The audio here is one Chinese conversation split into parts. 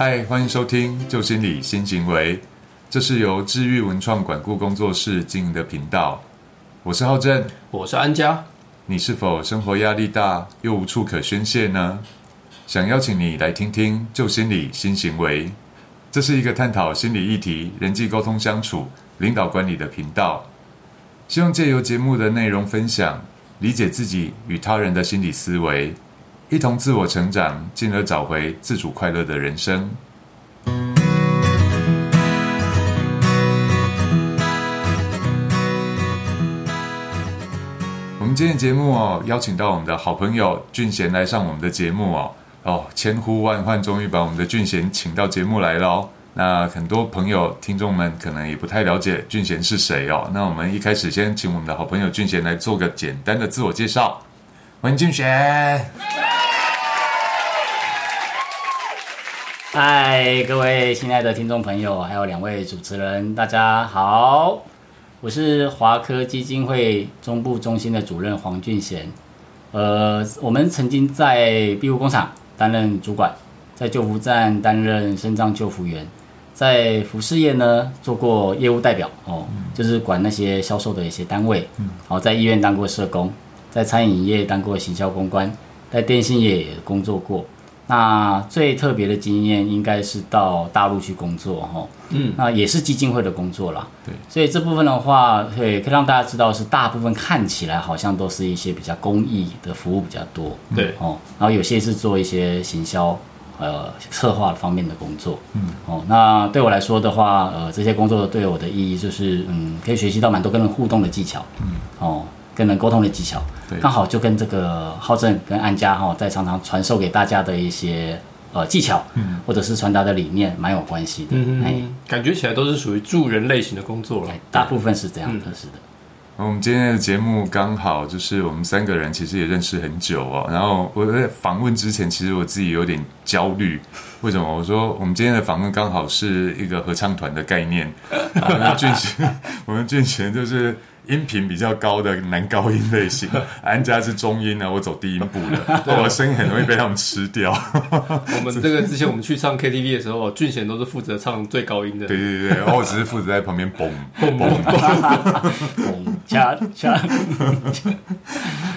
嗨，欢迎收听《旧心理新行为》，这是由治愈文创管顾工作室经营的频道。我是浩正，我是安佳。你是否生活压力大又无处可宣泄呢？想邀请你来听听《旧心理新行为》，这是一个探讨心理议题、人际沟通相处、领导管理的频道。希望借由节目的内容分享，理解自己与他人的心理思维，一同自我成长，进而找回自主快乐的人生。我们今天的节目哦，邀请到我们的好朋友俊贤来上我们的节目哦。哦，千呼万唤，终于把我们的俊贤请到节目来了哦。那很多朋友、听众们可能也不太了解俊贤是谁哦。那我们一开始先请我们的好朋友俊贤来做个简单的自我介绍。欢迎俊贤。嗨，各位亲爱的听众朋友，还有两位主持人，大家好，我是华科基金会中部中心的主任黄俊贤。呃，我们曾经在庇护工厂担任主管，在救护站担任肾脏救护员。在服饰业呢做过业务代表哦，就是管那些销售的一些单位。嗯，好，在医院当过社工，在餐饮业当过行销公关，在电信业也工作过。那最特别的经验应该是到大陆去工作哈。嗯，那也是基金会的工作啦。对，所以这部分的话，会可以让大家知道是大部分看起来好像都是一些比较公益的服务比较多。对，哦，然后有些是做一些行销。呃，策划方面的工作，嗯，哦，那对我来说的话，呃，这些工作对我的意义就是，嗯，可以学习到蛮多跟人互动的技巧，嗯，哦，跟人沟通的技巧，对，刚好就跟这个浩正跟安家哈，在常常传授给大家的一些呃技巧，嗯，或者是传达的理念，蛮有关系的，嗯嗯，感觉起来都是属于助人类型的工作了，大部分是这样的，是的。我们今天的节目刚好就是我们三个人其实也认识很久哦。然后我在访问之前，其实我自己有点焦虑。为什么？我说我们今天的访问刚好是一个合唱团的概念。我们俊贤，我们俊贤 就是音频比较高的男高音类型，安家是中音呢，我走低音部的，我的声音很容易被他们吃掉。我们这个之前我们去唱 KTV 的时候，俊贤都是负责唱最高音的。对对对，然后我只是负责在旁边嘣嘣嘣。加加，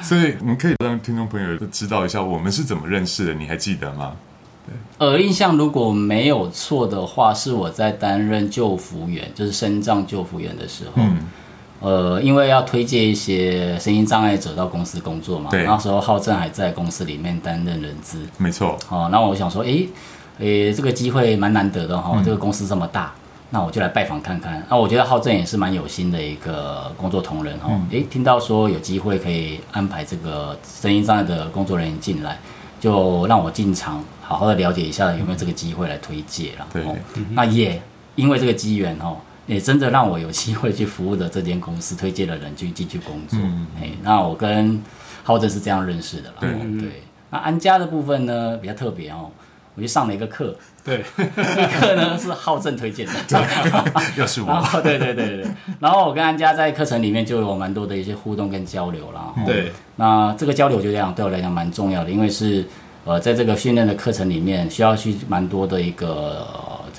所以我们可以让听众朋友都知道一下我们是怎么认识的，你还记得吗？呃，印象如果没有错的话，是我在担任救服员，就是身障救服员的时候，嗯，呃，因为要推荐一些声音障碍者到公司工作嘛，对，那时候浩正还在公司里面担任人资，没错，哦，那我想说，哎，诶，这个机会蛮难得的哈，这个公司这么大。那我就来拜访看看。那我觉得浩正也是蛮有心的一个工作同仁哈。诶，听到说有机会可以安排这个声音障碍的工作人员进来，就让我进场好好的了解一下有没有这个机会来推介了。对，那也因为这个机缘哈，也真的让我有机会去服务的这间公司推荐的人去进去工作。哎，那我跟浩正是这样认识的了。对对。那安家的部分呢比较特别哦。我去上了一个课，对，课呢是浩正推荐的，又是我，对对对对然后我跟安家在课程里面就有蛮多的一些互动跟交流啦。对，那这个交流就这样对我来讲蛮重要的，因为是呃在这个训练的课程里面需要去蛮多的一个。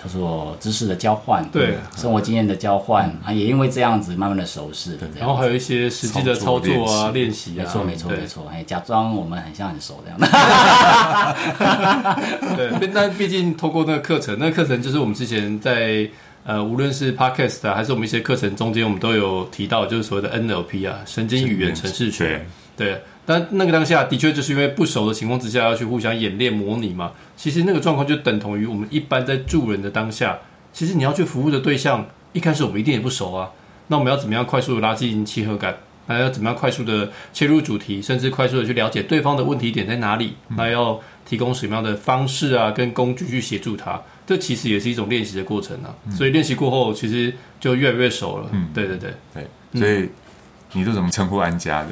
他说知识的交换，对。生活经验的交换啊，也因为这样子慢慢的熟识，然后还有一些实际的操作啊、练习啊，没错没错没错，哎，假装我们很像很熟这样。对，那毕竟通过那个课程，那个课程就是我们之前在呃，无论是 podcast 还是我们一些课程中间，我们都有提到，就是所谓的 NLP 啊，神经语言程式学，对。但那个当下的确就是因为不熟的情况之下要去互相演练模拟嘛。其实那个状况就等同于我们一般在助人的当下，其实你要去服务的对象，一开始我们一定也不熟啊。那我们要怎么样快速的拉近契合感？那要怎么样快速的切入主题，甚至快速的去了解对方的问题点在哪里？那要提供什么样的方式啊，跟工具去协助他？这其实也是一种练习的过程啊。所以练习过后，其实就越来越熟了。嗯，对对对对，所以。你都怎么称呼安家的？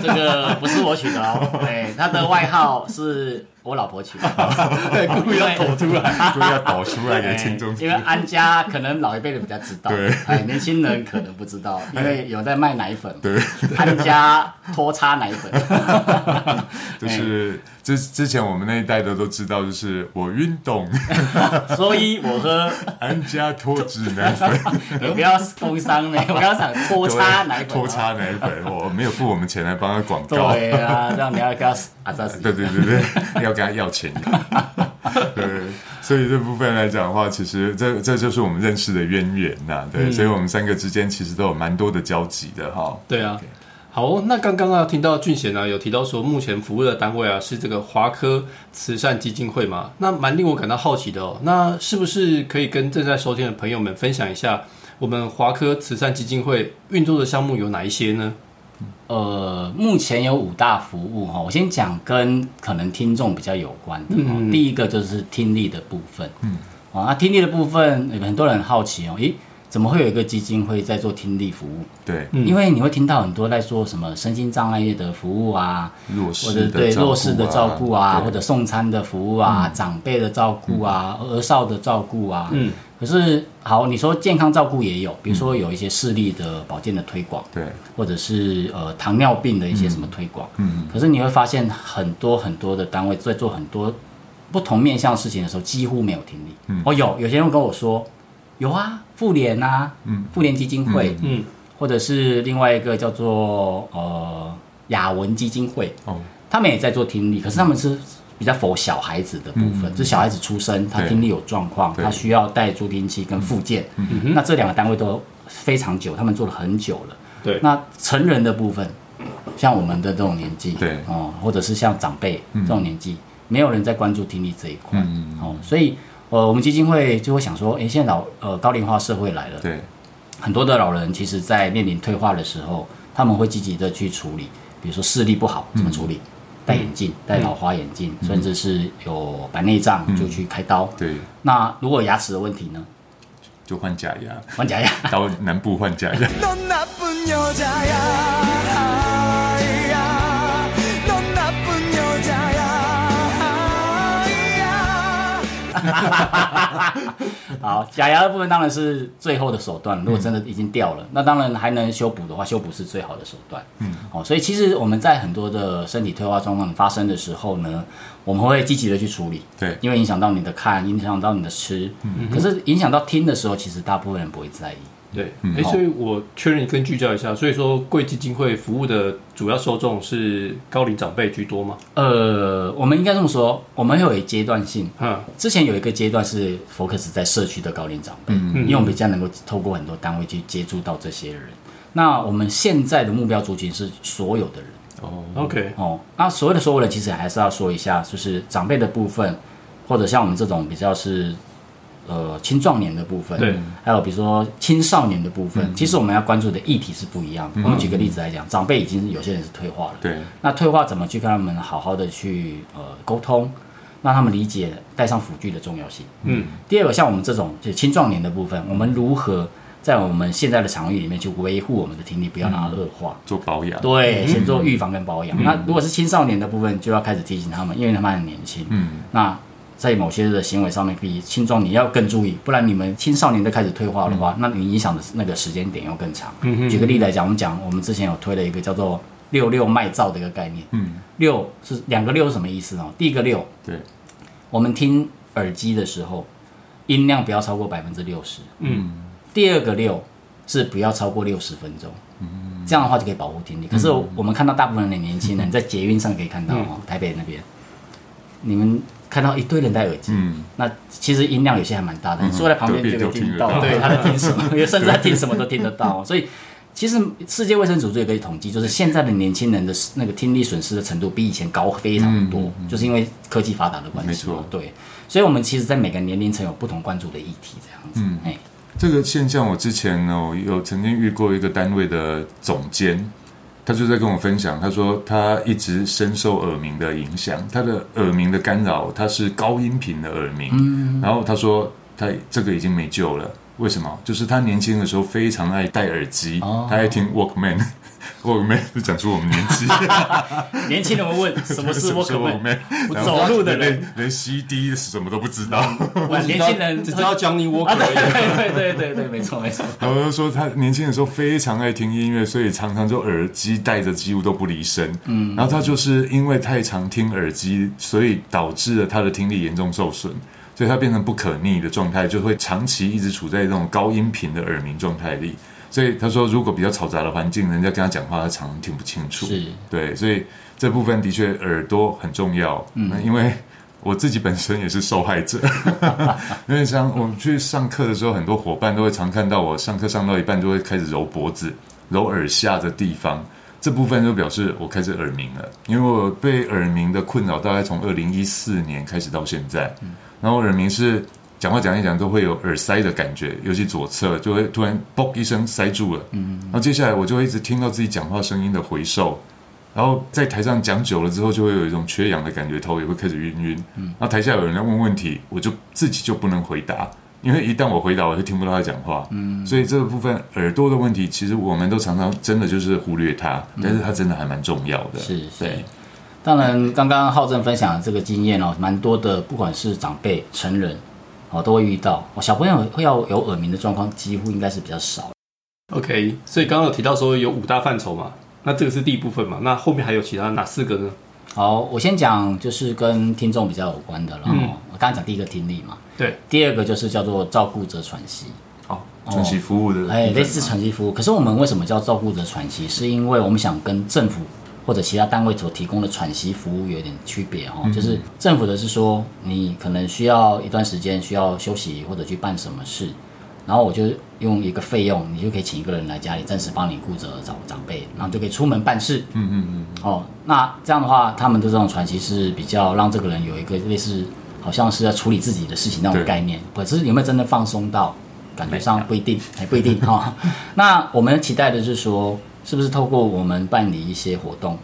这个不是我取的哦，对，他的外号是我老婆取的，对，故意要抖出来。故意要导出来给听众哎因为安家可能老一辈的比较知道，哎，年轻人可能不知道，因为有在卖奶粉，对，安家脱差奶粉，就是之之前我们那一代的都知道，就是我运动，所以我喝，安家脱脂奶粉，你不要工伤呢，我刚刚讲脱差奶粉，脱差奶粉，我没有付我们钱来帮他广告。对啊，这样你要跟他啊，对对对对，要跟他要钱。对，所以这部分来讲的话，其实这这就是我们认识的渊源呐、对，所以我们三个之间其实都有蛮多的交集的哈。对啊，好，那刚刚啊，听到俊贤啊有提到说，目前服务的单位啊是这个华科慈善基金会嘛，那蛮令我感到好奇的哦。那是不是可以跟正在收听的朋友们分享一下，我们华科慈善基金会运作的项目有哪一些呢？呃，目前有五大服务哈，我先讲跟可能听众比较有关的。嗯第一个就是听力的部分，嗯，啊，那听力的部分，有很多人很好奇哦，咦，怎么会有一个基金会在做听力服务？对，嗯因为你会听到很多在做什么身心障碍的服务啊，弱或者势的照顾对弱势的照顾啊，或者送餐的服务啊，长辈的照顾啊，儿少的照顾啊。嗯，可是好，你说健康照顾也有，比如说有一些视力的保健的推广，对，或者是呃糖尿病的一些什么推广。嗯，可是你会发现很多很多的单位在做很多不同面向事情的时候，几乎没有听力。嗯。哦，有有些人跟我说，有啊，妇联啊，嗯，妇联基金会，嗯，或者是另外一个叫做呃雅文基金会，哦，他们也在做听力，可是他们是比较否小孩子的部分，就是小孩子出生他对听力有状况，他需要带助听器跟附件，那这两个单位都非常久，他们做了很久了。对，那成人的部分，像我们的这种年纪，对。哦，或者是像长辈这种年纪，没有人在关注听力这一块，嗯哦，所以呃，我们基金会就会想说，诶，现在老呃高龄化社会来了，对，很多的老人其实在面临退化的时候，他们会积极的去处理，比如说视力不好怎么处理，戴眼镜、戴老花眼镜，甚至是有白内障就去开刀。对，那如果牙齿的问题呢？就换假牙，换假牙。到南部换假牙。好，假牙的部分当然是最后的手段。如果真的已经掉了，那当然还能修补的话，修补是最好的手段。嗯，哦，所以其实我们在很多的身体退化状况发生的时候呢，我们会积极的去处理。对因为影响到你的看，影响到你的吃。嗯可是影响到听的时候，其实大部分人不会在意。对，哎、所以我确认跟聚焦一下，所以说贵基金会服务的主要受众是高龄长辈居多吗？呃，我们应该这么说，我们会有一阶段性。嗯，之前有一个阶段是 focus 在社区的高龄长辈嗯，因为我们比较能够透过很多单位去接触到这些人。那我们现在的目标族群是所有的人哦，OK，哦。那所谓的所有人，其实还是要说一下，就是长辈的部分，或者像我们这种比较是呃青壮年的部分，对，还有比如说青少年的部分，其实我们要关注的议题是不一样的。我们举个例子来讲，长辈已经有些人是退化了，对，那退化怎么去跟他们好好的去呃沟通，让他们理解带上辅具的重要性。嗯，第二个，像我们这种就是青壮年的部分，我们如何在我们现在的场域里面去维护我们的听力，不要让它恶化。做保养。对，先做预防跟保养。那如果是青少年的部分，就要开始提醒他们，因为他们很年轻。嗯，那在某些的行为上面，比青壮年要更注意，不然你们青少年都开始退化的话，那你影响的那个时间点要更长。举个例来讲，我们讲我们之前有推了一个叫做“六六麦噪”的一个概念。嗯，六是两个六是什么意思呢？第一个六，对，我们听耳机的时候，音量不要超过百分之六十。嗯，第二个六是不要超过六十分钟。嗯，这样的话就可以保护听力。可是我们看到大部分的年轻人在捷运上可以看到哦，台北那边，你们看到一堆人戴耳机，嗯，那其实音量有些还蛮大的，你坐在旁边就可以听到，对他在听什么，甚至他听什么都听得到。所以其实世界卫生组织也可以统计，就是现在的年轻人的那个听力损失的程度比以前高非常多，就是因为科技发达的关系嘛没错。对，所以我们其实，在每个年龄层有不同关注的议题，这样子。嗯，哎，这个现象我之前呢有曾经遇过一个单位的总监，他就在跟我分享，他说他一直深受耳鸣的影响，他的耳鸣的干扰，他是高音频的耳鸣，然后他说他这个已经没救了。为什么？就是他年轻的时候非常爱戴耳机，哦他爱听 Walkman，我妹就讲出我们年纪，年轻人会问什么是是 Walkman？走路的人，连连 CD 什么都不知道。我年轻人只知道 Johnny 啊，Walker 对而已。对对对对，没错没错。然后就说他年轻的时候非常爱听音乐，所以常常就耳机戴着几乎都不离身。嗯，然后他就是因为太常听耳机，所以导致了他的听力严重受损，所以他变成不可逆的状态，就会长期一直处在这种高音频的耳鸣状态里。所以他说，如果比较嘈杂的环境，人家跟他讲话，他常常听不清楚。是对，所以这部分的确耳朵很重要。嗯，因为我自己本身也是受害者，因为像我们去上课的时候，很多伙伴都会常看到我上课上到一半就会开始揉脖子、揉耳下的地方。这部分就表示我开始耳鸣了，因为我被耳鸣的困扰大概从二零一四年开始到现在，然后耳鸣是讲话讲一讲都会有耳塞的感觉，尤其左侧就会突然嘣一声塞住了，嗯，然后接下来我就会一直听到自己讲话声音的回授，然后在台上讲久了之后，就会有一种缺氧的感觉，头也会开始晕晕，嗯，然后台下有人在问问题，我就自己就不能回答。因为一旦我回答，我就听不到他讲话，嗯，所以这个部分耳朵的问题，其实我们都常常真的就是忽略它，但是它真的还蛮重要的，是是。对，当然，刚刚浩正分享的这个经验哦，蛮多的，不管是长辈、成人哦，都会遇到。哦，小朋友会要有耳鸣的状况，几乎应该是比较少。OK，所以刚刚有提到说有五大范畴嘛，那这个是第一部分嘛，那后面还有其他哪四个呢？好，我先讲就是跟听众比较有关的了。嗯哦我刚刚讲第一个听力嘛，对，第二个就是叫做照顾者喘息。哦，喘息服务的部分嘛，哎，类似喘息服务。可是我们为什么叫照顾者喘息？是因为我们想跟政府或者其他单位所提供的喘息服务有点区别哈、哦。就是政府的是说，你可能需要一段时间需要休息或者去办什么事，然后我就用一个费用，你就可以请一个人来家里暂时帮你顾着长长辈，然后就可以出门办事。嗯嗯嗯，哦，那这样的话，他们的这种喘息是比较让这个人有一个类似，好像是在处理自己的事情那种概念。可是有没有真的放松到？感觉上不一定，还不一定哈、那我们期待的是说，是不是透过我们办理一些活动，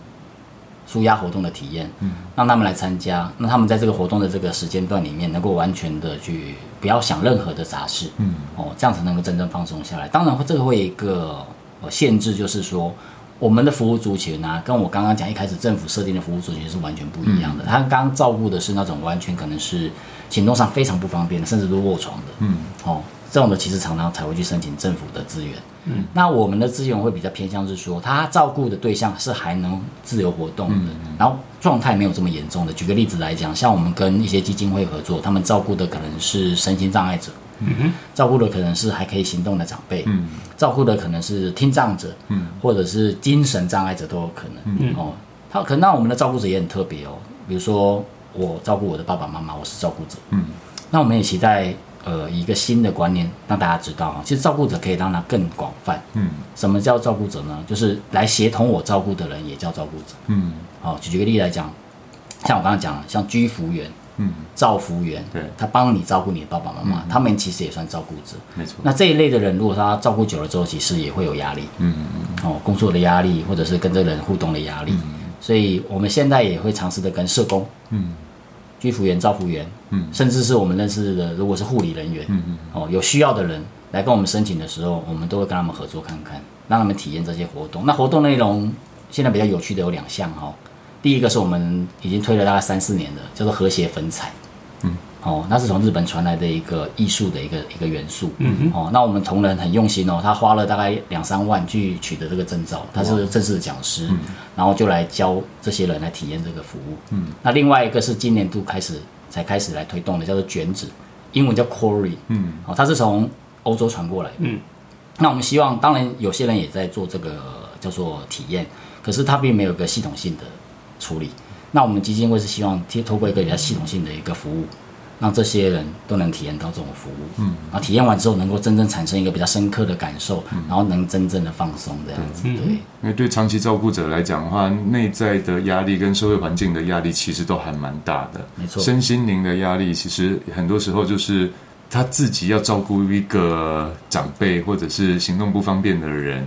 舒压活动的体验，嗯，让他们来参加，那他们在这个活动的这个时间段里面，能够完全的去不要想任何的杂事，嗯，哦，这样才能够真正放松下来。当然，这个会有一个呃限制，就是说。我们的服务族群啊，跟我刚刚讲一开始政府设定的服务族群是完全不一样的。他刚刚照顾的是那种完全可能是行动上非常不方便的，甚至都卧床的。嗯，哦，这种的其实常常才会去申请政府的资源。嗯，那我们的资源会比较偏向是说，他照顾的对象是还能自由活动的，然后状态没有这么严重的。举个例子来讲，像我们跟一些基金会合作，他们照顾的可能是身心障碍者。嗯哼。照顾的可能是还可以行动的长辈，嗯，照顾的可能是听障者，嗯，或者是精神障碍者都有可能，嗯。哦，他可能那我们的照顾者也很特别哦，比如说我照顾我的爸爸妈妈，我是照顾者，嗯，那我们也期待呃一个新的观念让大家知道哈，其实照顾者可以让它更广泛，嗯，什么叫照顾者呢？就是来协同我照顾的人也叫照顾者，嗯。好、举个例来讲，像我刚刚讲了，像居服员。嗯，照服员，对。他帮你照顾你的爸爸妈妈，他们其实也算照顾者。没错，那这一类的人，如果他照顾久了之后，其实也会有压力，嗯嗯哦，工作的压力，或者是跟这个人互动的压力。所以我们现在也会尝试的跟社工、嗯居服员、照服员，嗯甚至是我们认识的，如果是护理人员，嗯嗯哦，有需要的人来跟我们申请的时候，我们都会跟他们合作看看，让他们体验这些活动。那活动内容现在比较有趣的有两项哈、哦，第一个是我们已经推了大概三四年的，叫做和谐粉彩。嗯，哦，那是从日本传来的一个艺术的一个一个元素。嗯哦，那我们同仁很用心哦，他花了大概两三万去取得这个证照，他是正式的讲师，然后就来教这些人来体验这个服务。嗯，那另外一个是今年度开始才开始来推动的，叫做卷纸，英文叫 Corey。嗯，哦，它是从欧洲传过来的。嗯，那我们希望，当然有些人也在做这个叫做体验，可是它并没有一个系统性的处理。那我们基金会是希望贴透过一个比较系统性的一个服务，让这些人都能体验到这种服务。嗯，然后体验完之后，能够真正产生一个比较深刻的感受，然后能真正的放松这样子。对，因为对长期照顾者来讲的话，内在的压力跟社会环境的压力其实都还蛮大的。没错身心灵的压力其实很多时候就是他自己要照顾一个长辈或者是行动不方便的人，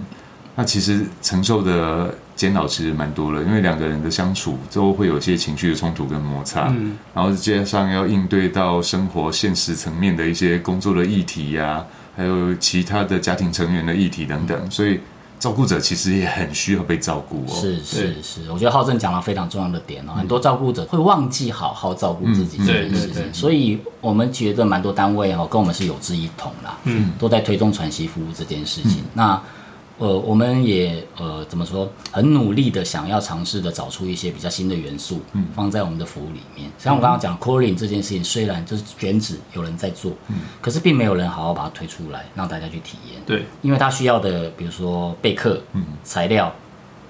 那其实承受的煎熬其实蛮多了，因为两个人的相处都会有一些情绪的冲突跟摩擦，嗯。然后加上要应对到生活现实层面的一些工作的议题呀、还有其他的家庭成员的议题等等，所以照顾者其实也很需要被照顾哦。是是是，我觉得浩正讲了非常重要的点哦，很多照顾者会忘记好好照顾自己这件事情，所以我们觉得蛮多单位哦跟我们是有志一同啦，嗯，都在推动喘息服务这件事情。那呃，我们也呃怎么说，很努力的想要尝试的找出一些比较新的元素，嗯，放在我们的服务里面。像我刚刚讲 calling 这件事情，虽然就是卷纸有人在做，嗯，可是并没有人好好把它推出来，让大家去体验。对，因为它需要的，比如说备课、嗯材料，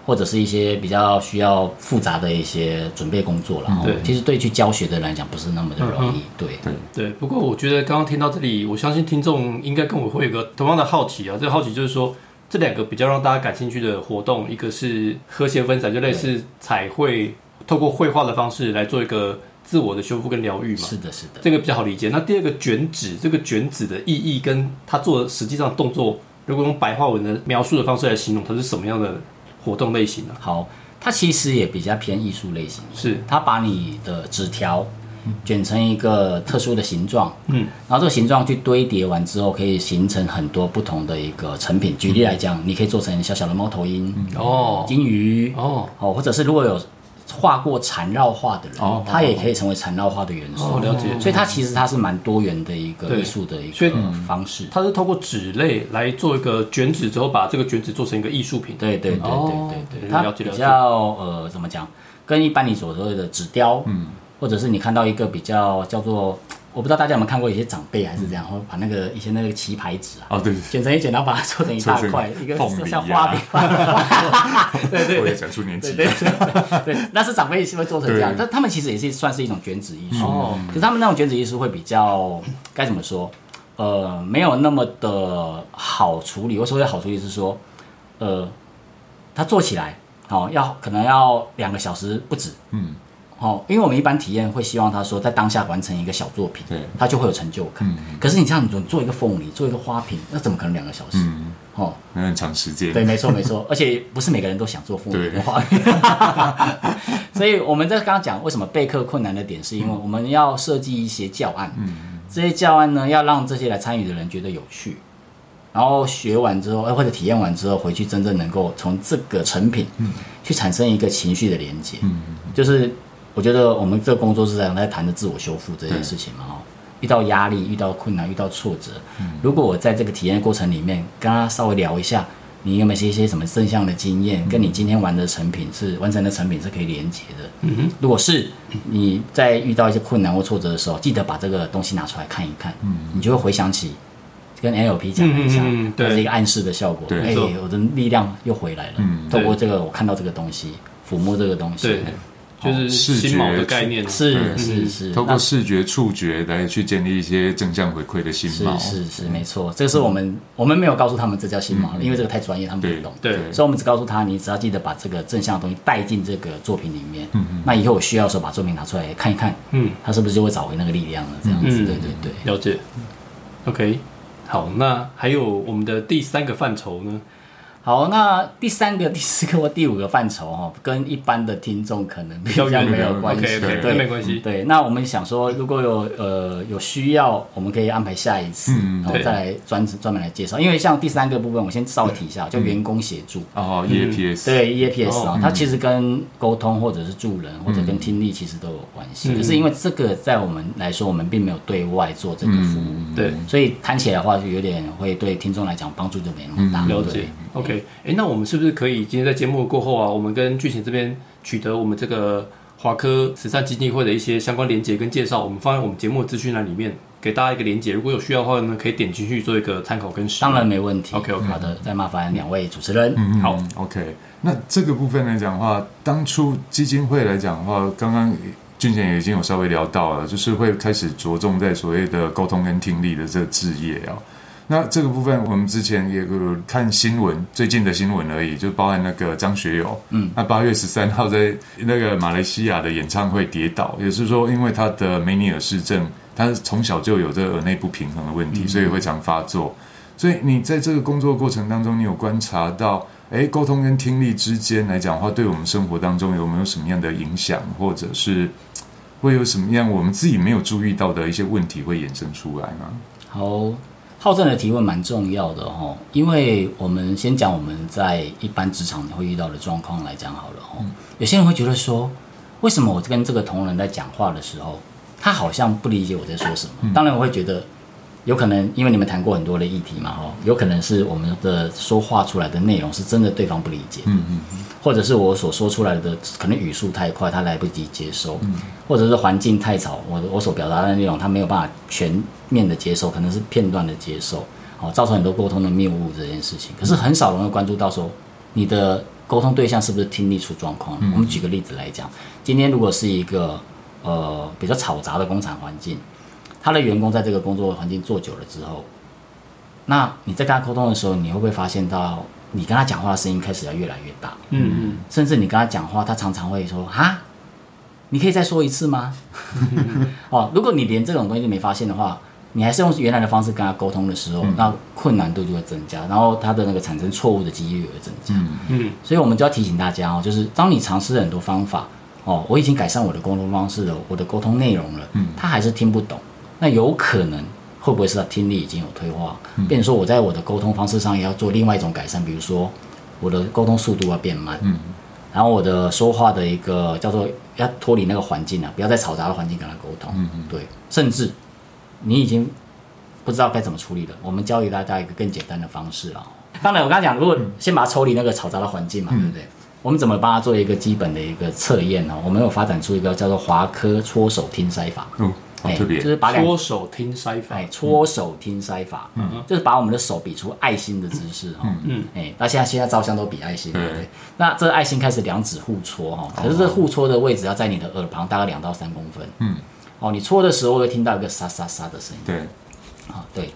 或者是一些比较需要复杂的一些准备工作了。哦对其实对去教学的人来讲，不是那么的容易。对，对，对，不过我觉得刚刚听到这里，我相信听众应该跟我会有个同样的好奇啊。这个好奇就是说，这两个比较让大家感兴趣的活动，一个是和谐分散，就类似彩绘，透过绘画的方式来做一个自我的修复跟疗愈嘛。是的，是的。这个比较好理解。那第二个卷纸，这个卷纸的意义跟它做的实际上的动作，如果用白话文的描述的方式来形容，它是什么样的活动类型呢、好，它其实也比较偏艺术类型，是它把你的纸条卷成一个特殊的形状，嗯，然后这个形状去堆叠完之后，可以形成很多不同的一个成品。举例来讲，你可以做成小小的猫头鹰、哦。金鱼，哦。哦，或者是如果有画过缠绕画的人，哦。他也可以成为缠绕画的元素。哦，了解。所以它其实它是蛮多元的一个对。艺术的一个方式。它是透过纸类来做一个卷纸之后，把这个卷纸做成一个艺术品。对对对对哦对。对，它比了解了解。较呃怎么讲，跟一般你所说的纸雕，嗯，或者是你看到一个比较叫做，我不知道大家有没有看过，有些长辈还是这样，会把那个以前那个棋牌纸啊。哦对，卷成一卷，然后把它做成一大块，一个像花饼，对对我也对讲出年纪对。那是长辈是会做成这样，但他们其实也是算是一种卷纸艺术。哦可是他们那种卷纸艺术会比较该怎么说？呃，没有那么的好处理。我所谓的好处理是说，呃，它做起来，哦，要可能要两个小时不止。嗯，哦，因为我们一般体验会希望他说在当下完成一个小作品，对。他就会有成就感。可是你这样，你做一个凤梨，做一个花瓶，那怎么可能两个小时？嗯，哦，那很长时间。对，没错没错，而且不是每个人都想做父母对。的话，所以我们在刚刚讲为什么备课困难的点，是因为我们要设计一些教案，这些教案呢要让这些来参与的人觉得有趣，然后学完之后，呃或者体验完之后，回去真正能够从这个成品，去产生一个情绪的连接，嗯。就是我觉得我们这个工作是在在谈的自我修复这件事情嘛，哦。遇到压力、遇到困难、遇到挫折，如果我在这个体验过程里面跟他稍微聊一下，你有没有一些什么正向的经验，跟你今天玩的成品是完成的成品是可以连接的。嗯哼，如果是你在遇到一些困难或挫折的时候，记得把这个东西拿出来看一看，嗯，你就会回想起跟 NLP 讲的一下，嗯嗯嗯对它是一个暗示的效果。对哎我的力量又回来了。嗯透过对这个，我看到这个东西，抚摸这个东西，对，就是视觉的概念。是对是是，透过那视觉、触觉来去建立一些正向回馈的心锚。是是是，没错，这是我们我们没有告诉他们这叫心锚，因为这个太专业，他们对不懂。对所以我们只告诉他，你只要记得把这个正向的东西带进这个作品里面，嗯嗯那以后我需要的时候把作品拿出来看一看，嗯，他是不是就会找回那个力量了？这样子，嗯对对对。了解。OK，好，那还有我们的第三个范畴呢？好，那第三个、第四个或第五个范畴哦，跟一般的听众可能比较没有 关系。对没关系。对，那我们想说，如果有呃有需要，我们可以安排下一次，嗯然后再来专专门来介绍。因为像第三个部分，我先稍微提一下，叫员工协助。哦，EAPS，对 EAPS 啊、哦它其实跟沟通或者是助人或者跟听力其实都有关系。可是因为这个在我们来说，我们并没有对外做这个服务，对，所以谈起来的话，就有点会对听众来讲帮助就没那么大。对了解。OK，哎，那我们是不是可以今天在节目过后啊，我们跟剧情这边取得我们这个华科慈善基金会的一些相关连接跟介绍，我们放在我们节目的资讯栏里面，给大家一个连接。如果有需要的话呢，可以点进去做一个参考跟使用。当然没问题。OK，OK 好的，再麻烦两位主持人。嗯好，OK。那这个部分来讲的话，当初基金会来讲的话，刚刚俊贤也已经有稍微聊到了，就是会开始着重在所谓的沟通跟听力的这个置业啊。那这个部分，我们之前也有看新闻，最近的新闻而已，就包含那个张学友，嗯，那八月十三号在那个马来西亚的演唱会跌倒，也是说因为他的梅尼尔氏症，他从小就有这个耳内不平衡的问题，所以会常发作。所以你在这个工作过程当中，你有观察到，诶，沟通跟听力之间来讲的话，对我们生活当中有没有什么样的影响，或者是会有什么样我们自己没有注意到的一些问题会衍生出来吗？好浩正的提问蛮重要的哦，因为我们先讲我们在一般职场会遇到的状况来讲好了哦。有些人会觉得说，为什么我跟这个同仁在讲话的时候，他好像不理解我在说什么？当然，我会觉得有可能，因为你们谈过很多的议题嘛，哦，有可能是我们的说话出来的内容是真的对方不理解，嗯嗯，或者是我所说出来的可能语速太快，他来不及接收，嗯或者是环境太吵，我我所表达的内容他没有办法全面的接受，可能是片段的接受，哦，造成很多沟通的谬误这件事情。可是很少人会关注到说你的沟通对象是不是听力出状况。我们举个例子来讲，今天如果是一个呃比较嘈杂的工厂环境，他的员工在这个工作环境做久了之后，那你在跟他沟通的时候，你会不会发现到你跟他讲话的声音开始要越来越大？嗯嗯，甚至你跟他讲话，他常常会说：“哈，你可以再说一次吗？” 哦，如果你连这种东西都没发现的话，你还是用原来的方式跟他沟通的时候，那困难度就会增加，然后他的那个产生错误的几率也会增加。嗯，所以我们就要提醒大家哦，就是当你尝试了很多方法哦，我已经改善我的沟通方式了，我的沟通内容了，嗯，他还是听不懂，那有可能会不会是他听力已经有退化？变成说我在我的沟通方式上也要做另外一种改善，比如说我的沟通速度要变慢，嗯，然后我的说话的一个叫做要脱离那个环境啊，不要在嘈杂的环境跟他沟通，嗯嗯，对，甚至你已经不知道该怎么处理了，我们教给大家一个更简单的方式啊。当然，我刚才讲，如果先把它抽离那个嘈杂的环境嘛，对不对？我们怎么帮他做一个基本的一个测验呢？我们有发展出一个叫做华科搓手听筛法，哦，好特别。就，是把两搓手听筛法。哎，搓手听筛法，嗯。就是把我们的手比出爱心的姿势哈，嗯，哎，那现在现在照相都比爱心，对。不对？那这个爱心开始两指互搓哈，可是这互搓的位置要在你的耳旁大概两到三公分，嗯，哦，你搓的时候会听到一个沙沙沙的声音，对，啊，对，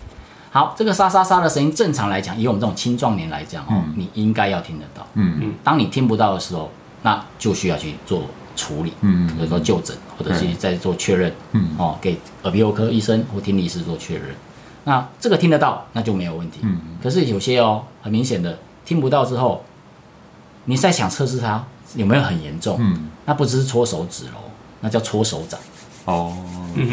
好，这个沙沙沙的声音，正常来讲，以我们这种青壮年来讲哦，你应该要听得到，嗯。嗯，当你听不到的时候，那就需要去做处理，嗯比如说就诊，或者是对。在做确认，嗯。哦，给耳鼻喉科医生或听力师做确认。那这个听得到，那就没有问题。嗯。可是有些哦，很明显的听不到之后，你再想测试它有没有很严重，嗯，那不只是搓手指喽，那叫搓手掌。哦，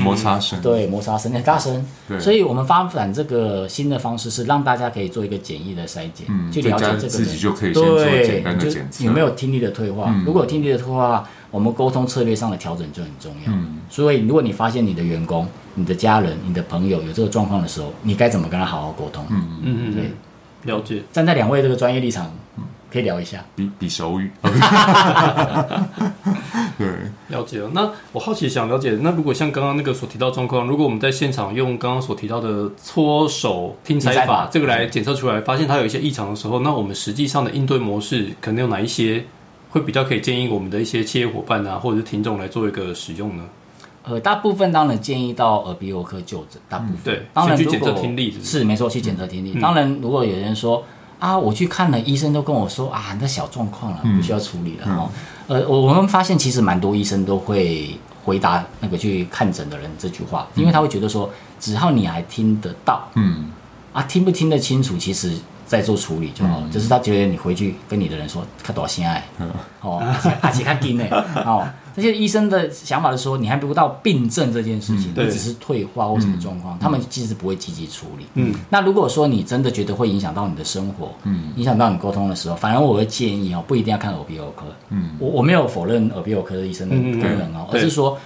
摩擦声，对，摩擦声很大声。对，所以我们发展这个新的方式是让大家可以做一个简易的筛检，嗯去了解这个自己人就可以先做对简单的就检测。有没有听力的退化？嗯。如果有听力的退化，我们沟通策略上的调整就很重要。嗯所以如果你发现你的员工、你的家人、你的朋友有这个状况的时候，你该怎么跟他好好沟通？嗯，嗯嗯对嗯，了解。站在两位这个专业立场，可以聊一下。比比手语，对，了解了。那我好奇想了解，那如果像刚刚那个所提到的状况，如果我们在现场用刚刚所提到的搓手听听筛法这个来检测出来，发现它有一些异常的时候，那我们实际上的应对模式可能有哪一些会比较可以建议我们的一些企业伙伴啊，或者是听众来做一个使用呢？呃，大部分当然建议到耳鼻喉科就诊，大部分。对当然如先去检测果听力是没错，去检测听力。嗯当然，如果有人说啊，我去看了，医生都跟我说啊，那小状况了，不需要处理了哦。呃，我我们发现其实蛮多医生都会回答那个去看诊的人这句话，因为他会觉得说，只要你还听得到嗯啊，听不听得清楚，其实在做处理就好了。就是他觉得你回去跟你的人说，看多少心爱，哦，而且看紧呢，哦，这些医生的想法是说，你还不到病症这件事情，对。你只是退化或什么状况，他们其实不会积极处理。嗯，那如果说你真的觉得会影响到你的生活，嗯，影响到你沟通的时候，反而我会建议哦，不一定要看耳鼻喉科，嗯，我我没有否认耳鼻喉科的医生的功能哦，对。而是说。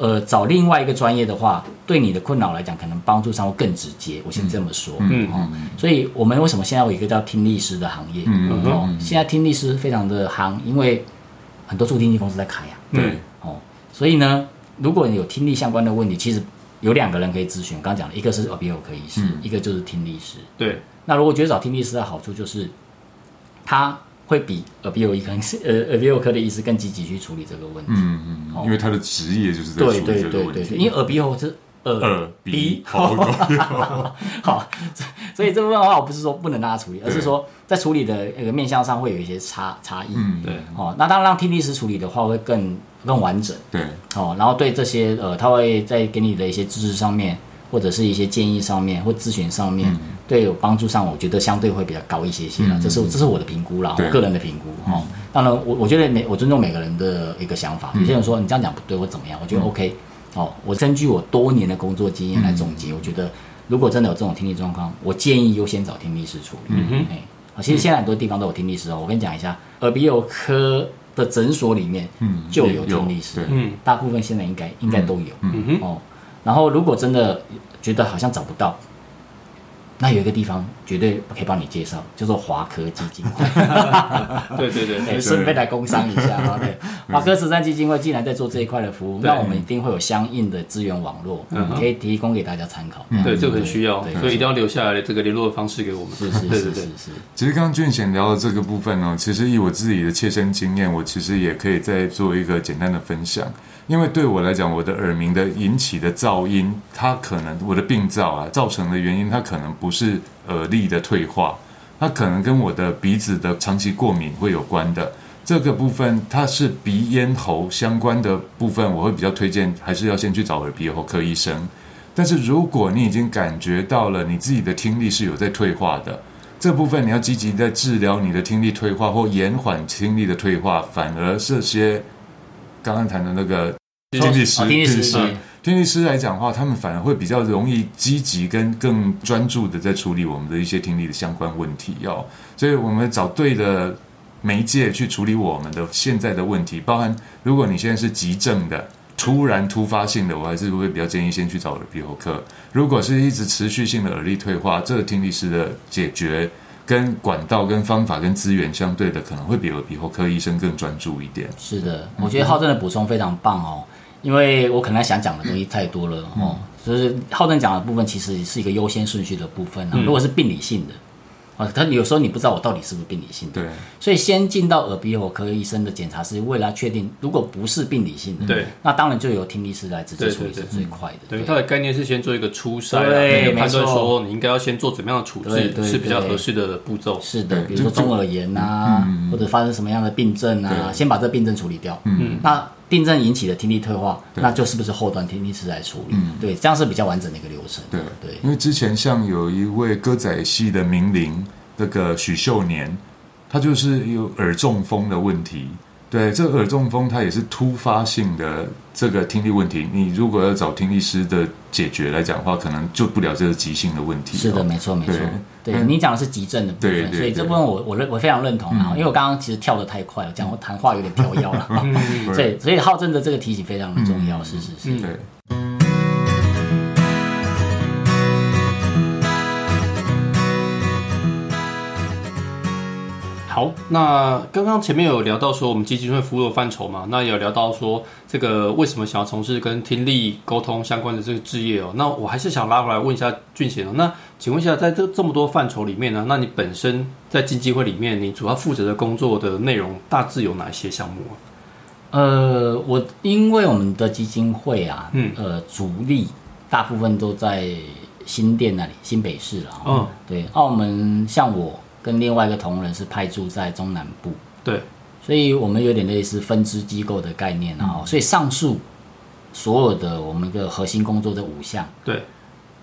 呃，找另外一个专业的话，对你的困扰来讲，可能帮助上会更直接。我先这么说，嗯哦，所以我们为什么现在有一个叫听力师的行业？嗯哦，现在听力师非常的夯，因为很多助听器公司在开啊。对，哦，所以呢，如果你有听力相关的问题，其实有两个人可以咨询。我刚刚讲了，一个是耳鼻喉科医师，一个就是听力师。对，那如果觉得找听力师的好处就是，他会比耳鼻喉医科呃耳鼻喉科的医师更积极去处理这个问题。嗯嗯，因为他的职业就是在处理对对这个问题，对对对，因为耳鼻喉是耳耳鼻 好，所以这部分的话，我不是说不能让他处理，而是说在处理的那个面向上会有一些差差异。嗯，对，哦，那当然让听力师处理的话会更更完整。对，哦，然后对这些呃，他会在给你的一些知识上面，或者是一些建议上面，或咨询上面，对有帮助上，我觉得相对会比较高一些些了。嗯这是这是我的评估啦，我个人的评估哦。当然，我我觉得每我尊重每个人的一个想法。有些人说你这样讲不对或怎么样，我觉得 OK。哦，我根据我多年的工作经验来总结，我觉得如果真的有这种听力状况，我建议优先找听力师处理。嗯哼，好，其实现在很多地方都有听力师哦。我跟你讲一下，耳鼻喉科的诊所里面，嗯就有听力师，嗯大部分现在应该应该都有。嗯哼，哦，然后如果真的觉得好像找不到，那有一个地方绝对可以帮你介绍，叫做华科基金会。对对对顺便来工商一下哈。对，华科慈善基金会既然在做这一块的服务，那我们一定会有相应的资源网络，嗯可以提供给大家参考。对，这个很需要，所以一定要留下来这个联络的方式给我们。是是是是，是，其实刚刚俊贤聊的这个部分呢，其实以我自己的切身经验，我其实也可以再做一个简单的分享。因为对我来讲，我的耳鸣的引起的噪音，它可能我的病灶啊造成的原因，它可能不是耳力的退化，它可能跟我的鼻子的长期过敏会有关的。这个部分它是鼻咽喉相关的部分，我会比较推荐还是要先去找耳鼻喉科医生。但是如果你已经感觉到了你自己的听力是有在退化的，这部分你要积极在治疗你的听力退化或延缓听力的退化，反而这些刚刚谈的那个听力师、哦听力师听力师来讲的话，他们反而会比较容易积极跟更专注的在处理我们的一些听力的相关问题哦。所以我们找对的媒介去处理我们的现在的问题，包含如果你现在是急症的。突然突发性的，我还是会比较建议先去找耳鼻喉科。如果是一直持续性的耳力退化，这个听力师的解决跟管道、跟方法、跟资源相对的，可能会比耳鼻喉科医生更专注一点。是的，我觉得浩正的补充非常棒哦，因为我可能想讲的东西太多了哦，就是浩正讲的部分其实是一个优先顺序的部分啊。如果是病理性的，啊，他有时候你不知道我到底是不是病理性的，对，所以先进到耳鼻喉科医生的检查是为了要确定，如果不是病理性的，对，那当然就由听力师来直接处理是对对最快的。等于它的概念是先做一个初筛啊，对那个判断说你应该要先做怎么样的处置对对是比较合适的步骤。是的，比如说中耳炎啊，或者发生什么样的病症啊，先把这个病症处理掉。嗯，那病症引起的听力退化，那就是不是后端听力师来处理？对，这样是比较完整的一个流程。对对，因为之前像有一位歌仔戏的名伶，那个许秀年，他就是有耳中风的问题。对，这个耳中风它也是突发性的这个听力问题。你如果要找听力师的解决来讲的话，可能救不了这个急性的问题、是的，哦没错，没错。对嗯你讲的是急症的部分，对对对所以这部分我我认我非常认同啊，因为我刚刚其实跳的太快了，讲我谈话有点飘摇了，所以所以浩正的这个提醒非常的重要，是是是。对。好，那刚刚前面有聊到说我们基金会服务的范畴嘛，那有聊到说这个为什么想要从事跟听力沟通相关的这个职业哦。那我还是想拉回来问一下俊贤哦，那请问一下，在这这么多范畴里面呢，那你本身在基金会里面，你主要负责的工作的内容大致有哪些项目啊？呃，我因为我们的基金会啊，嗯呃，主力大部分都在新店那里，新北市了。嗯，对，澳门像我跟另外一个同仁是派驻在中南部，对，所以我们有点类似分支机构的概念啊、嗯。所以上述所有的我们的核心工作这五项，对，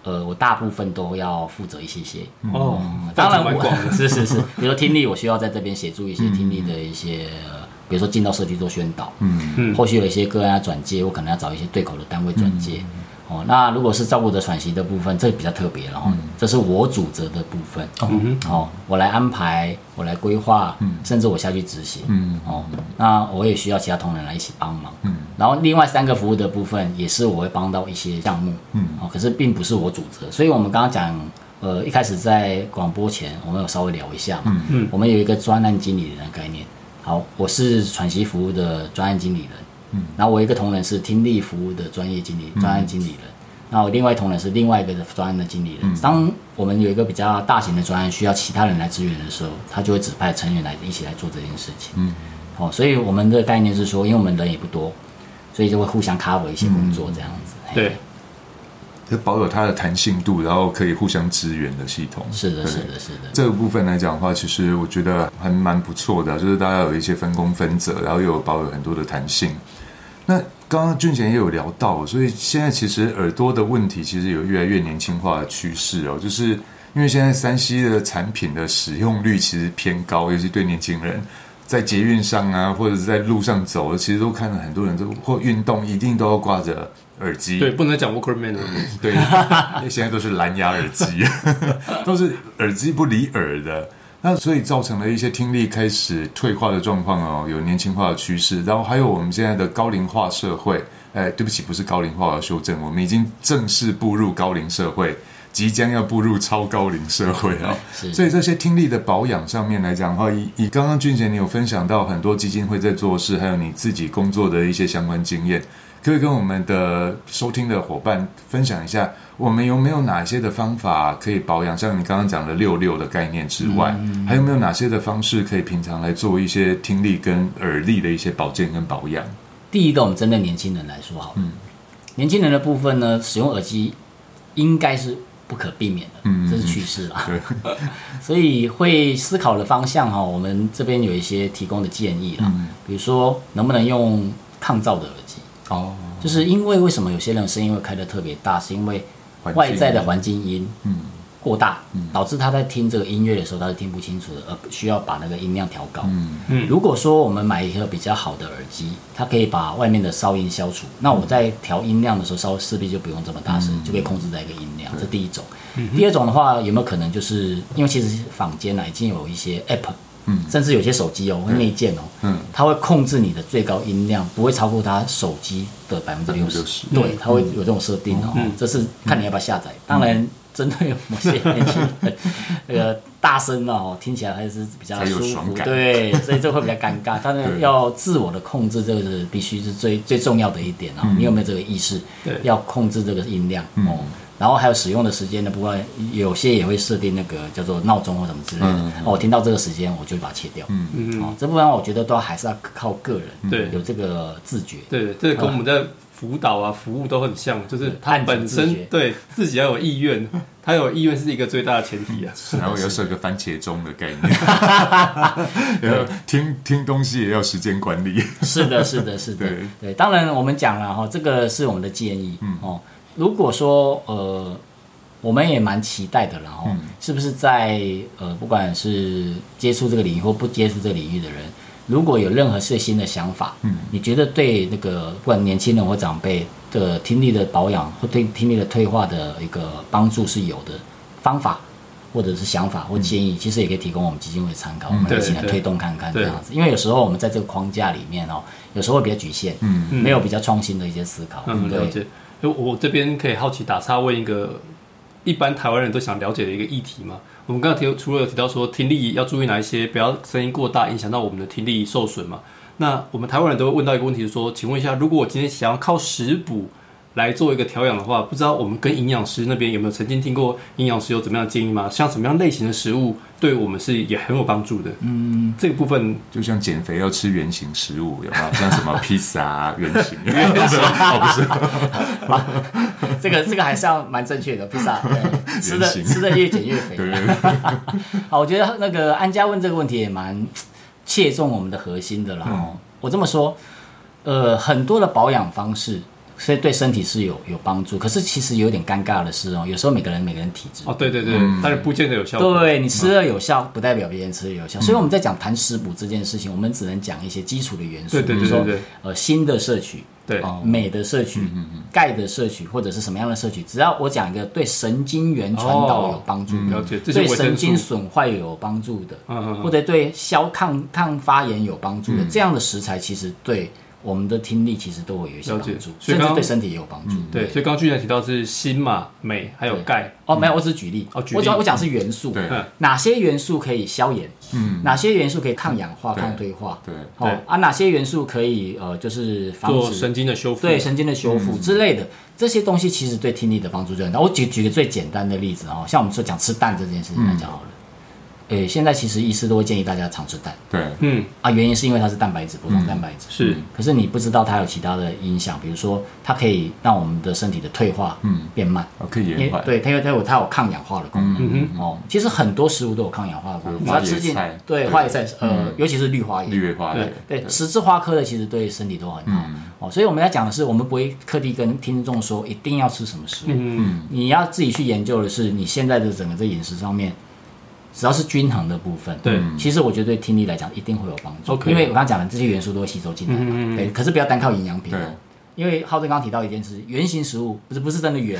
呃，我大部分都要负责一些些。哦，当然我，是是是，比如说听力，我需要在这边协助一些听力的一些，呃比如说进到社区做宣导，嗯。嗯后续有一些个案要转接，我可能要找一些对口的单位转接。哦，那如果是照顾者喘息的部分，这比较特别了哈、这是我主责的部分。嗯哦，我来安排，我来规划，甚至我下去执行。嗯哦，那我也需要其他同仁来一起帮忙。嗯，然后另外三个服务的部分也是我会帮到一些项目。嗯，哦，可是并不是我主责，所以我们刚刚讲，呃，一开始在广播前我们有稍微聊一下嘛。嗯嗯我们有一个专案经理人的概念。好，我是喘息服务的专案经理人。嗯，然后我一个同仁是听力服务的专业经理、专案经理人。那我另外一同仁是另外一个专案的经理人。当我们有一个比较大型的专案需要其他人来支援的时候，他就会指派成员来一起来做这件事情。嗯，哦，所以我们的概念是说，因为我们人也不多，所以就会互相 cover 一些工作这样子。嘿对，就保有它的弹性度，然后可以互相支援的系统。是的，是的，是的。这个部分来讲的话，其实我觉得还蛮不错的，就是大家有一些分工分责，然后又有保有很多的弹性。那刚刚俊贤也有聊到，所以现在其实耳朵的问题其实有越来越年轻化的趋势哦，就是因为现在三 C 的产品的使用率其实偏高，尤其对年轻人。在捷运上啊，或者是在路上走，其实都看到很多人都或运动一定都要挂着耳机。对，不能讲 Walkman 了。对，现在都是蓝牙耳机，都是耳机不离耳的。那所以造成了一些听力开始退化的状况哦，有年轻化的趋势。然后还有我们现在的高龄化社会，哎，对不起，不是高龄化，我要修正，我们已经正式步入高龄社会，即将要步入超高龄社会啊。是所以这些听力的保养上面来讲的话，以以刚刚俊贤你有分享到很多基金会在做事，还有你自己工作的一些相关经验，可以跟我们的收听的伙伴分享一下，我们有没有哪些的方法可以保养？像你刚刚讲的六六的概念之外，还有没有哪些的方式可以平常来做一些听力跟耳力的一些保健跟保养？第一个，我们针对年轻人来说好了，年轻人的部分呢，使用耳机应该是不可避免的，嗯这是趋势啦。对，所以会思考的方向哈，我们这边有一些提供的建议啦，嗯比如说能不能用抗噪的耳机，哦，就是因为为什么有些人声音会开得特别大，是因为外在的环境音嗯。过大，导致他在听这个音乐的时候他是听不清楚的，而需要把那个音量调高。嗯。嗯。如果说我们买一个比较好的耳机，它可以把外面的噪音消除，那我在调音量的时候，稍微势必就不用这么大声，就可以控制在一个音量。这第一种。第二种的话，有没有可能就是因为其实坊间呢已经有一些 app，嗯甚至有些手机哦会内建哦，嗯它会控制你的最高音量不会超过它手机的百分之六十60%，对，它会有这种设定哦。这是看你要不要下载。当然，针对某些年轻人，那个大声哦，听起来还是比较舒服，对，所以这会比较尴尬。但是要自我的控制，这个是必须是最最重要的一点哦。你有没有这个意识？对要控制这个音量哦。然后还有使用的时间的部分，有些也会设定那个叫做闹钟或什么之类的。嗯哦，我听到这个时间，我就把它切掉。嗯嗯哦，这部分我觉得都还是要靠个人，对有这个自觉。对，这个跟我们在辅导啊、服务都很像，就是他本身自对自己要有意愿，他有意愿是一个最大的前提啊。然后要设个番茄钟的概念，然后听听东西也要时间管理。是的，是的，是的，对对当然我们讲了哈，这个是我们的建议，哦。如果说呃，我们也蛮期待的啦，哦，是不是在呃，不管是接触这个领域或不接触这个领域的人，如果有任何最新的想法，嗯，你觉得对那个不管年轻人或长辈的听力的保养或对听力的退化的一个帮助是有的方法。或者是想法或建议，其实也可以提供我们基金会参考，我们一起来推动看看这对样子。因为有时候我们在这个框架里面哦，有时候会比较局限，嗯，没有比较创新的一些思考，嗯，对了解。就我这边可以好奇打岔问一个一般台湾人都想了解的一个议题嘛？我们刚刚提除了有提到说听力要注意哪一些，不要声音过大影响到我们的听力受损嘛？那我们台湾人都会问到一个问题，说，请问一下，如果我今天想要靠食补来做一个调养的话，不知道我们跟营养师那边有没有曾经听过营养师有怎么样的建议吗？像什么样类型的食物对我们是也很有帮助的？嗯，这个部分就像减肥要吃圆形食物，有没有？像什么披萨啊，圆形，哦不是，这个这个还是要蛮正确的。披萨 对吃的吃的越减越肥。好，我觉得那个安家问这个问题也蛮切中我们的核心的啦。哦，我这么说，呃，很多的保养方式。所以对身体是有有帮助，可是其实有点尴尬的是哦，有时候每个人每个人体质哦，对对对，但是不见得有效果。对你吃了有效，不代表别人吃了有效。所以我们在讲谈食补这件事情，我们只能讲一些基础的元素，对对对比如说呃锌的摄取，对。哦镁的摄取，钙的摄取，或者是什么样的摄取，只要我讲一个对神经元传导有帮助的，对神经素，损坏有帮助的，嗯嗯或者对消抗抗发炎有帮助的，这样的食材其实对我们的听力其实都会有一些帮助，所以刚刚甚至对身体也有帮助。对，所以刚刚巨人提到是锌嘛、镁还有钙，哦，没有，我只是举例。哦举例我讲我讲是元素，对嗯哪些元素可以消炎？嗯，哪些元素可以抗氧化、抗退化？对，哦对啊，哪些元素可以呃，就是防止做神经的修复。对神经的修复之类的，这些东西其实对听力的帮助就很大。我举举个最简单的例子哦，像我们说讲吃蛋这件事情来讲好了。诶，现在其实医师都会建议大家常吃蛋。对，嗯，啊，原因是因为它是蛋白质，补充蛋白质。是。可是你不知道它有其他的影响，比如说它可以让我们的身体的退化嗯。变慢，哦可以延缓，对它有它有它有抗氧化的功能。嗯。哦，其实很多食物都有抗氧化的功能，花椰菜对对。花椰菜，呃嗯，尤其是绿花椰，绿叶花的，对，十字花科的其实对身体都很好。哦，所以我们要讲的是，我们不会特地跟听众说一定要吃什么食物，嗯，你要自己去研究的是你现在的整个在饮食上面只要是均衡的部分，对其实我觉得对听力来讲一定会有帮助 OK 因为我刚刚讲的这些元素都会吸收进来嘛，嗯嗯嗯对，可是不要单靠营养品哦对。因为浩正刚刚提到一件事，圆形食物不是不是真的圆，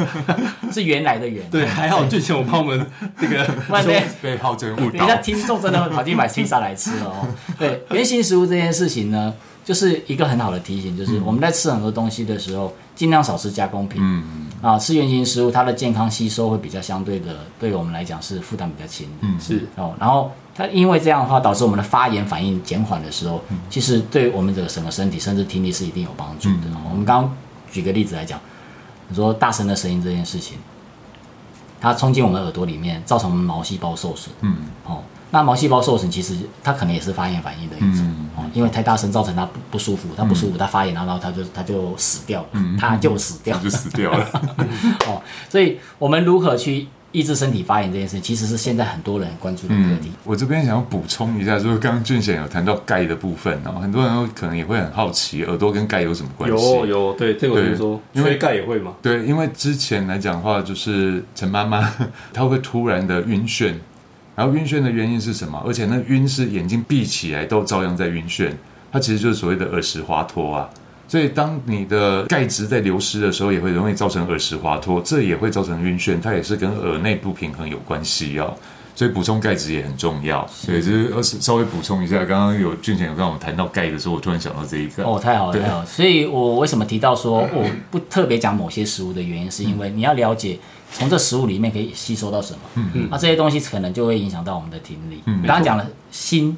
是原来的圆。对，还好之前我帮我们这个 被浩正误等一下，导。听众真的会跑去买披萨来吃了哦。对，原形食物这件事情呢，就是一个很好的提醒，就是我们在吃很多东西的时候，尽量少吃加工品。嗯嗯，啊，吃原型食物，它的健康吸收会比较相对的，对我们来讲是负担比较轻。嗯，是哦，然后它因为这样的话，导致我们的发炎反应减缓的时候，其实对我们这个整个身体甚至听力是一定有帮助的。哦我们刚刚举个例子来讲，你说大声的声音这件事情，它冲进我们耳朵里面，造成我们毛细胞受损。嗯，哦，那毛细胞受损其实它可能也是发炎反应的一种、嗯哦，因为太大声造成它不不舒服，它不舒服，它发炎，然后它就它就死掉了，嗯它就死掉了就死掉了。哦，所以我们如何去抑制身体发炎这件事，其实是现在很多人很关注的课嗯题。，我这边想要补充一下，就是刚刚俊贤有谈到钙的部分哦，很多人都可能也会很好奇，耳朵跟钙有什么关系？有有，对这个我听说，因为缺钙也会嘛，对，因为之前来讲的话，就是陈妈妈她会突然的晕眩，然后晕眩的原因是什么？而且那晕是眼睛闭起来都照样在晕眩，它其实就是所谓的耳石滑脱啊。所以当你的钙质在流失的时候，也会容易造成耳石滑脱，这也会造成晕眩，它也是跟耳内不平衡有关系哦。所以补充钙质也很重要。所以，就是呃稍微补充一下，刚刚有俊贤有跟我们谈到钙的时候，我突然想到这一个。哦，太好了，太好了。所以我为什么提到说我不特别讲某些食物的原因，是因为你要了解从这食物里面可以吸收到什么。嗯嗯。那这些东西可能就会影响到我们的听力。嗯。刚刚讲了锌。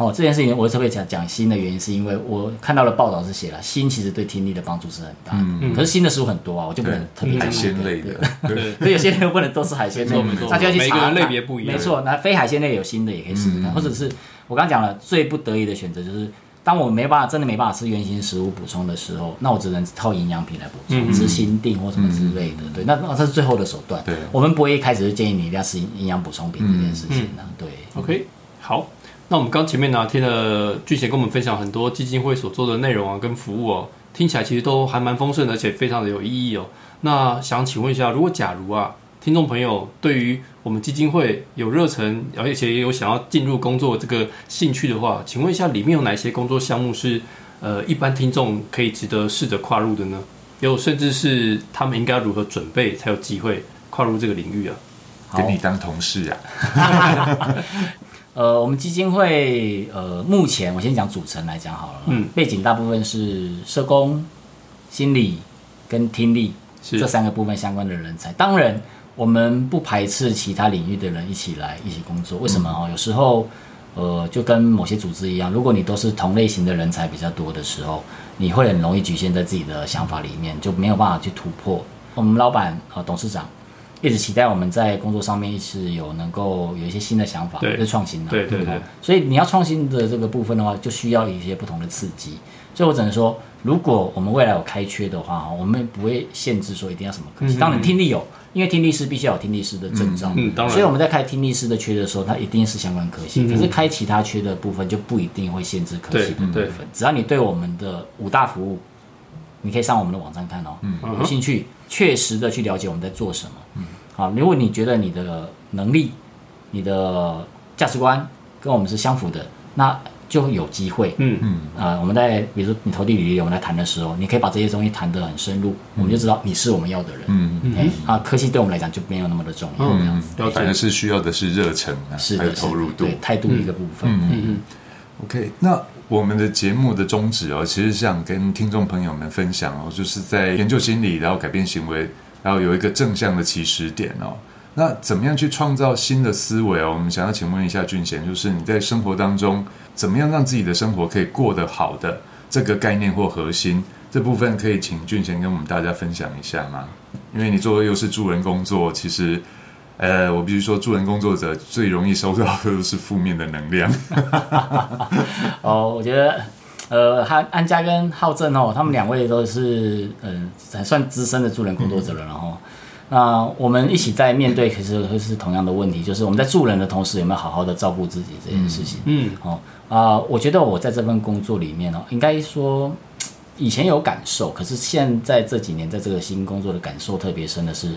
哦，这件事情我特别讲讲锌的原因，是因为我看到了报道是写了锌其实对听力的帮助是很大的。嗯可是锌的食物很多啊，我就不能特别讲海鲜类的，对对所以有些人又不能都是海鲜类，没错没错那就要去查每个人类别不一样没错，那非海鲜类有锌的也可以试试看，或者是我刚刚讲了，最不得已的选择就是，当我没办法真的没办法吃原形食物补充的时候，那我只能靠营养品来补充，吃心定或什么之类的。对，那那这是最后的手段。对我们不会一开始就建议你一定要吃营养补充品这件事情的。对，OK，好，那我们刚前面呢听了俊贤跟我们分享很多基金会所做的内容啊，跟服务哦，听起来其实都还蛮丰盛的，而且非常的有意义哦。那想请问一下，如果假如啊，听众朋友对于我们基金会有热忱，而且也有想要进入工作这个兴趣的话，请问一下，里面有哪些工作项目是呃一般听众可以值得试着跨入的呢？有甚至是他们应该如何准备才有机会跨入这个领域啊？好跟你当同事啊，呃，我们基金会呃，目前我先讲组成来讲好了，嗯，背景大部分是社工、心理跟听力是这三个部分相关的人才。当然，我们不排斥其他领域的人一起来一起工作。为什么哦？有时候呃，就跟某些组织一样，如果你都是同类型的人才比较多的时候，你会很容易局限在自己的想法里面，就没有办法去突破。我们老板呃董事长一直期待我们在工作上面一直有能够有一些新的想法，对就是创新的、对对对哦所以你要创新的这个部分的话，就需要一些不同的刺激。所以我只能说，如果我们未来有开缺的话，我们不会限制说一定要什么科系。当然，听力有，因为听力师必须要有听力师的证照。嗯当然所以我们在开听力师的缺的时候，它一定是相关科系。嗯可是开其他缺的部分就不一定会限制科系的部分。只要你对我们的五大服务，你可以上我们的网站看哦。有兴趣，确实的去了解我们在做什么。嗯好，如果你觉得你的能力、你的价值观跟我们是相符的，那就有机会。嗯嗯，啊、我们在比如说你投递履历，我们来谈的时候，你可以把这些东西谈得很深入，我们就知道你是我们要的人。嗯，嗯啊，科技对我们来讲就没有那么的重要，这样子。了解。反正是需要的是热忱啊，还有是的，投入度对。态度一个部分。嗯嗯 OK，那我们的节目的宗旨哦，其实想跟听众朋友们分享哦，就是在研究心理，然后改变行为，然后有一个正向的起始点哦。那怎么样去创造新的思维哦？我们想要请问一下俊贤，就是你在生活当中怎么样让自己的生活可以过得好的这个概念或核心这部分，可以请俊贤跟我们大家分享一下吗？因为你做的又是助人工作，其实。呃，我必须说，助人工作者最容易收到的都是负面的能量。哦，我觉得，呃，安安家跟浩正哦，他们两位都是嗯、还算资深的助人工作者了，然后。那我们一起在面对，其实会是同样的问题，就是我们在助人的同时，有没有好好的照顾自己这件事情？嗯哦啊、我觉得我在这份工作里面哦，应该说以前有感受，可是现在这几年在这个新工作的感受特别深的是，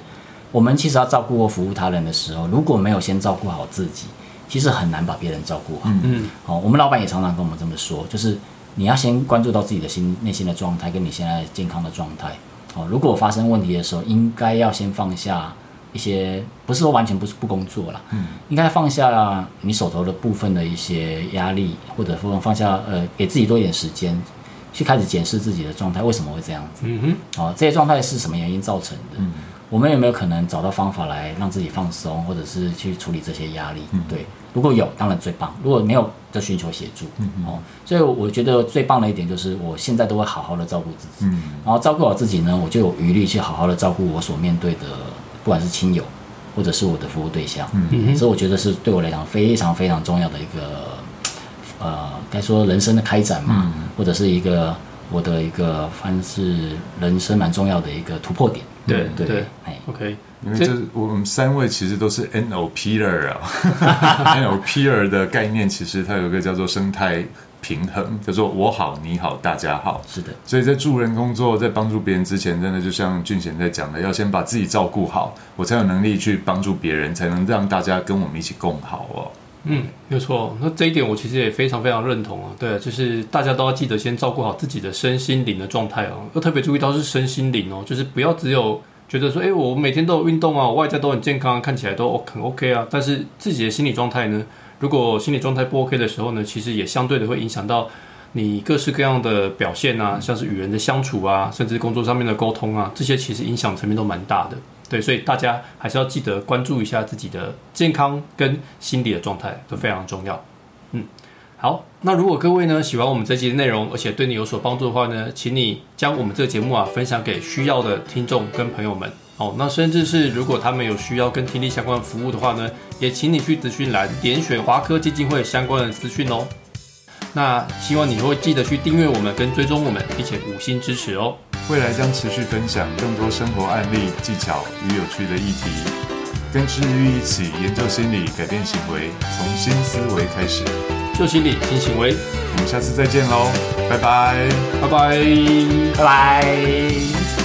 我们其实要照顾或服务他人的时候，如果没有先照顾好自己，其实很难把别人照顾好。嗯，哦，我们老板也常常跟我们这么说，就是你要先关注到自己的心内心的状态，跟你现在健康的状态。哦，如果发生问题的时候，应该要先放下一些，不是说完全不是不工作了，嗯，应该放下你手头的部分的一些压力，或者说放下呃，给自己多一点时间，去开始检视自己的状态，为什么会这样子？嗯哼，哦，这些状态是什么原因造成的？我们有没有可能找到方法来让自己放松，或者是去处理这些压力？对，如果有，当然最棒；如果没有，就寻求协助。哦，所以我觉得最棒的一点就是，我现在都会好好的照顾自己，然后照顾好自己呢，我就有余力去好好的照顾我所面对的，不管是亲友或者是我的服务对象。嗯所以我觉得是对我来讲非常非常重要的一个，呃，该说人生的开展嘛，或者是一个我的一个算是人生蛮重要的一个突破点。对对对哎，，OK，因为这我们三位其实都是 NLPer 啊，NLPer 的概念其实它有一个叫做生态平衡，叫做我好你好大家好。是的，所以在助人工作，在帮助别人之前，真的就像俊贤在讲的，要先把自己照顾好，我才有能力去帮助别人，才能让大家跟我们一起共好哦。嗯，没有错。那这一点我其实也非常非常认同啊。对，就是大家都要记得先照顾好自己的身心灵的状态哦。要特别注意到是身心灵哦，就是不要只有觉得说，哎，我每天都有运动啊，我外在都很健康，看起来都很 OK 啊。但是自己的心理状态呢，如果心理状态不 OK 的时候呢，其实也相对的会影响到你各式各样的表现啊，像是与人的相处啊，甚至工作上面的沟通啊，这些其实影响层面都蛮大的。对，所以大家还是要记得关注一下自己的健康跟心理的状态，都非常重要。嗯，好，那如果各位呢喜欢我们这期的内容，而且对你有所帮助的话呢，请你将我们这个节目啊分享给需要的听众跟朋友们。哦，那甚至是如果他们有需要跟听力相关服务的话呢，也请你去资讯栏点选华科基金会相关的资讯哦。那希望你会记得去订阅我们跟追踪我们，并且五星支持哦。未来将持续分享更多生活案例、技巧与有趣的议题，跟治愈一起研究心理，改变行为，从新思维开始。做心理新行为，我们下次再见喽，拜拜。拜拜。拜拜。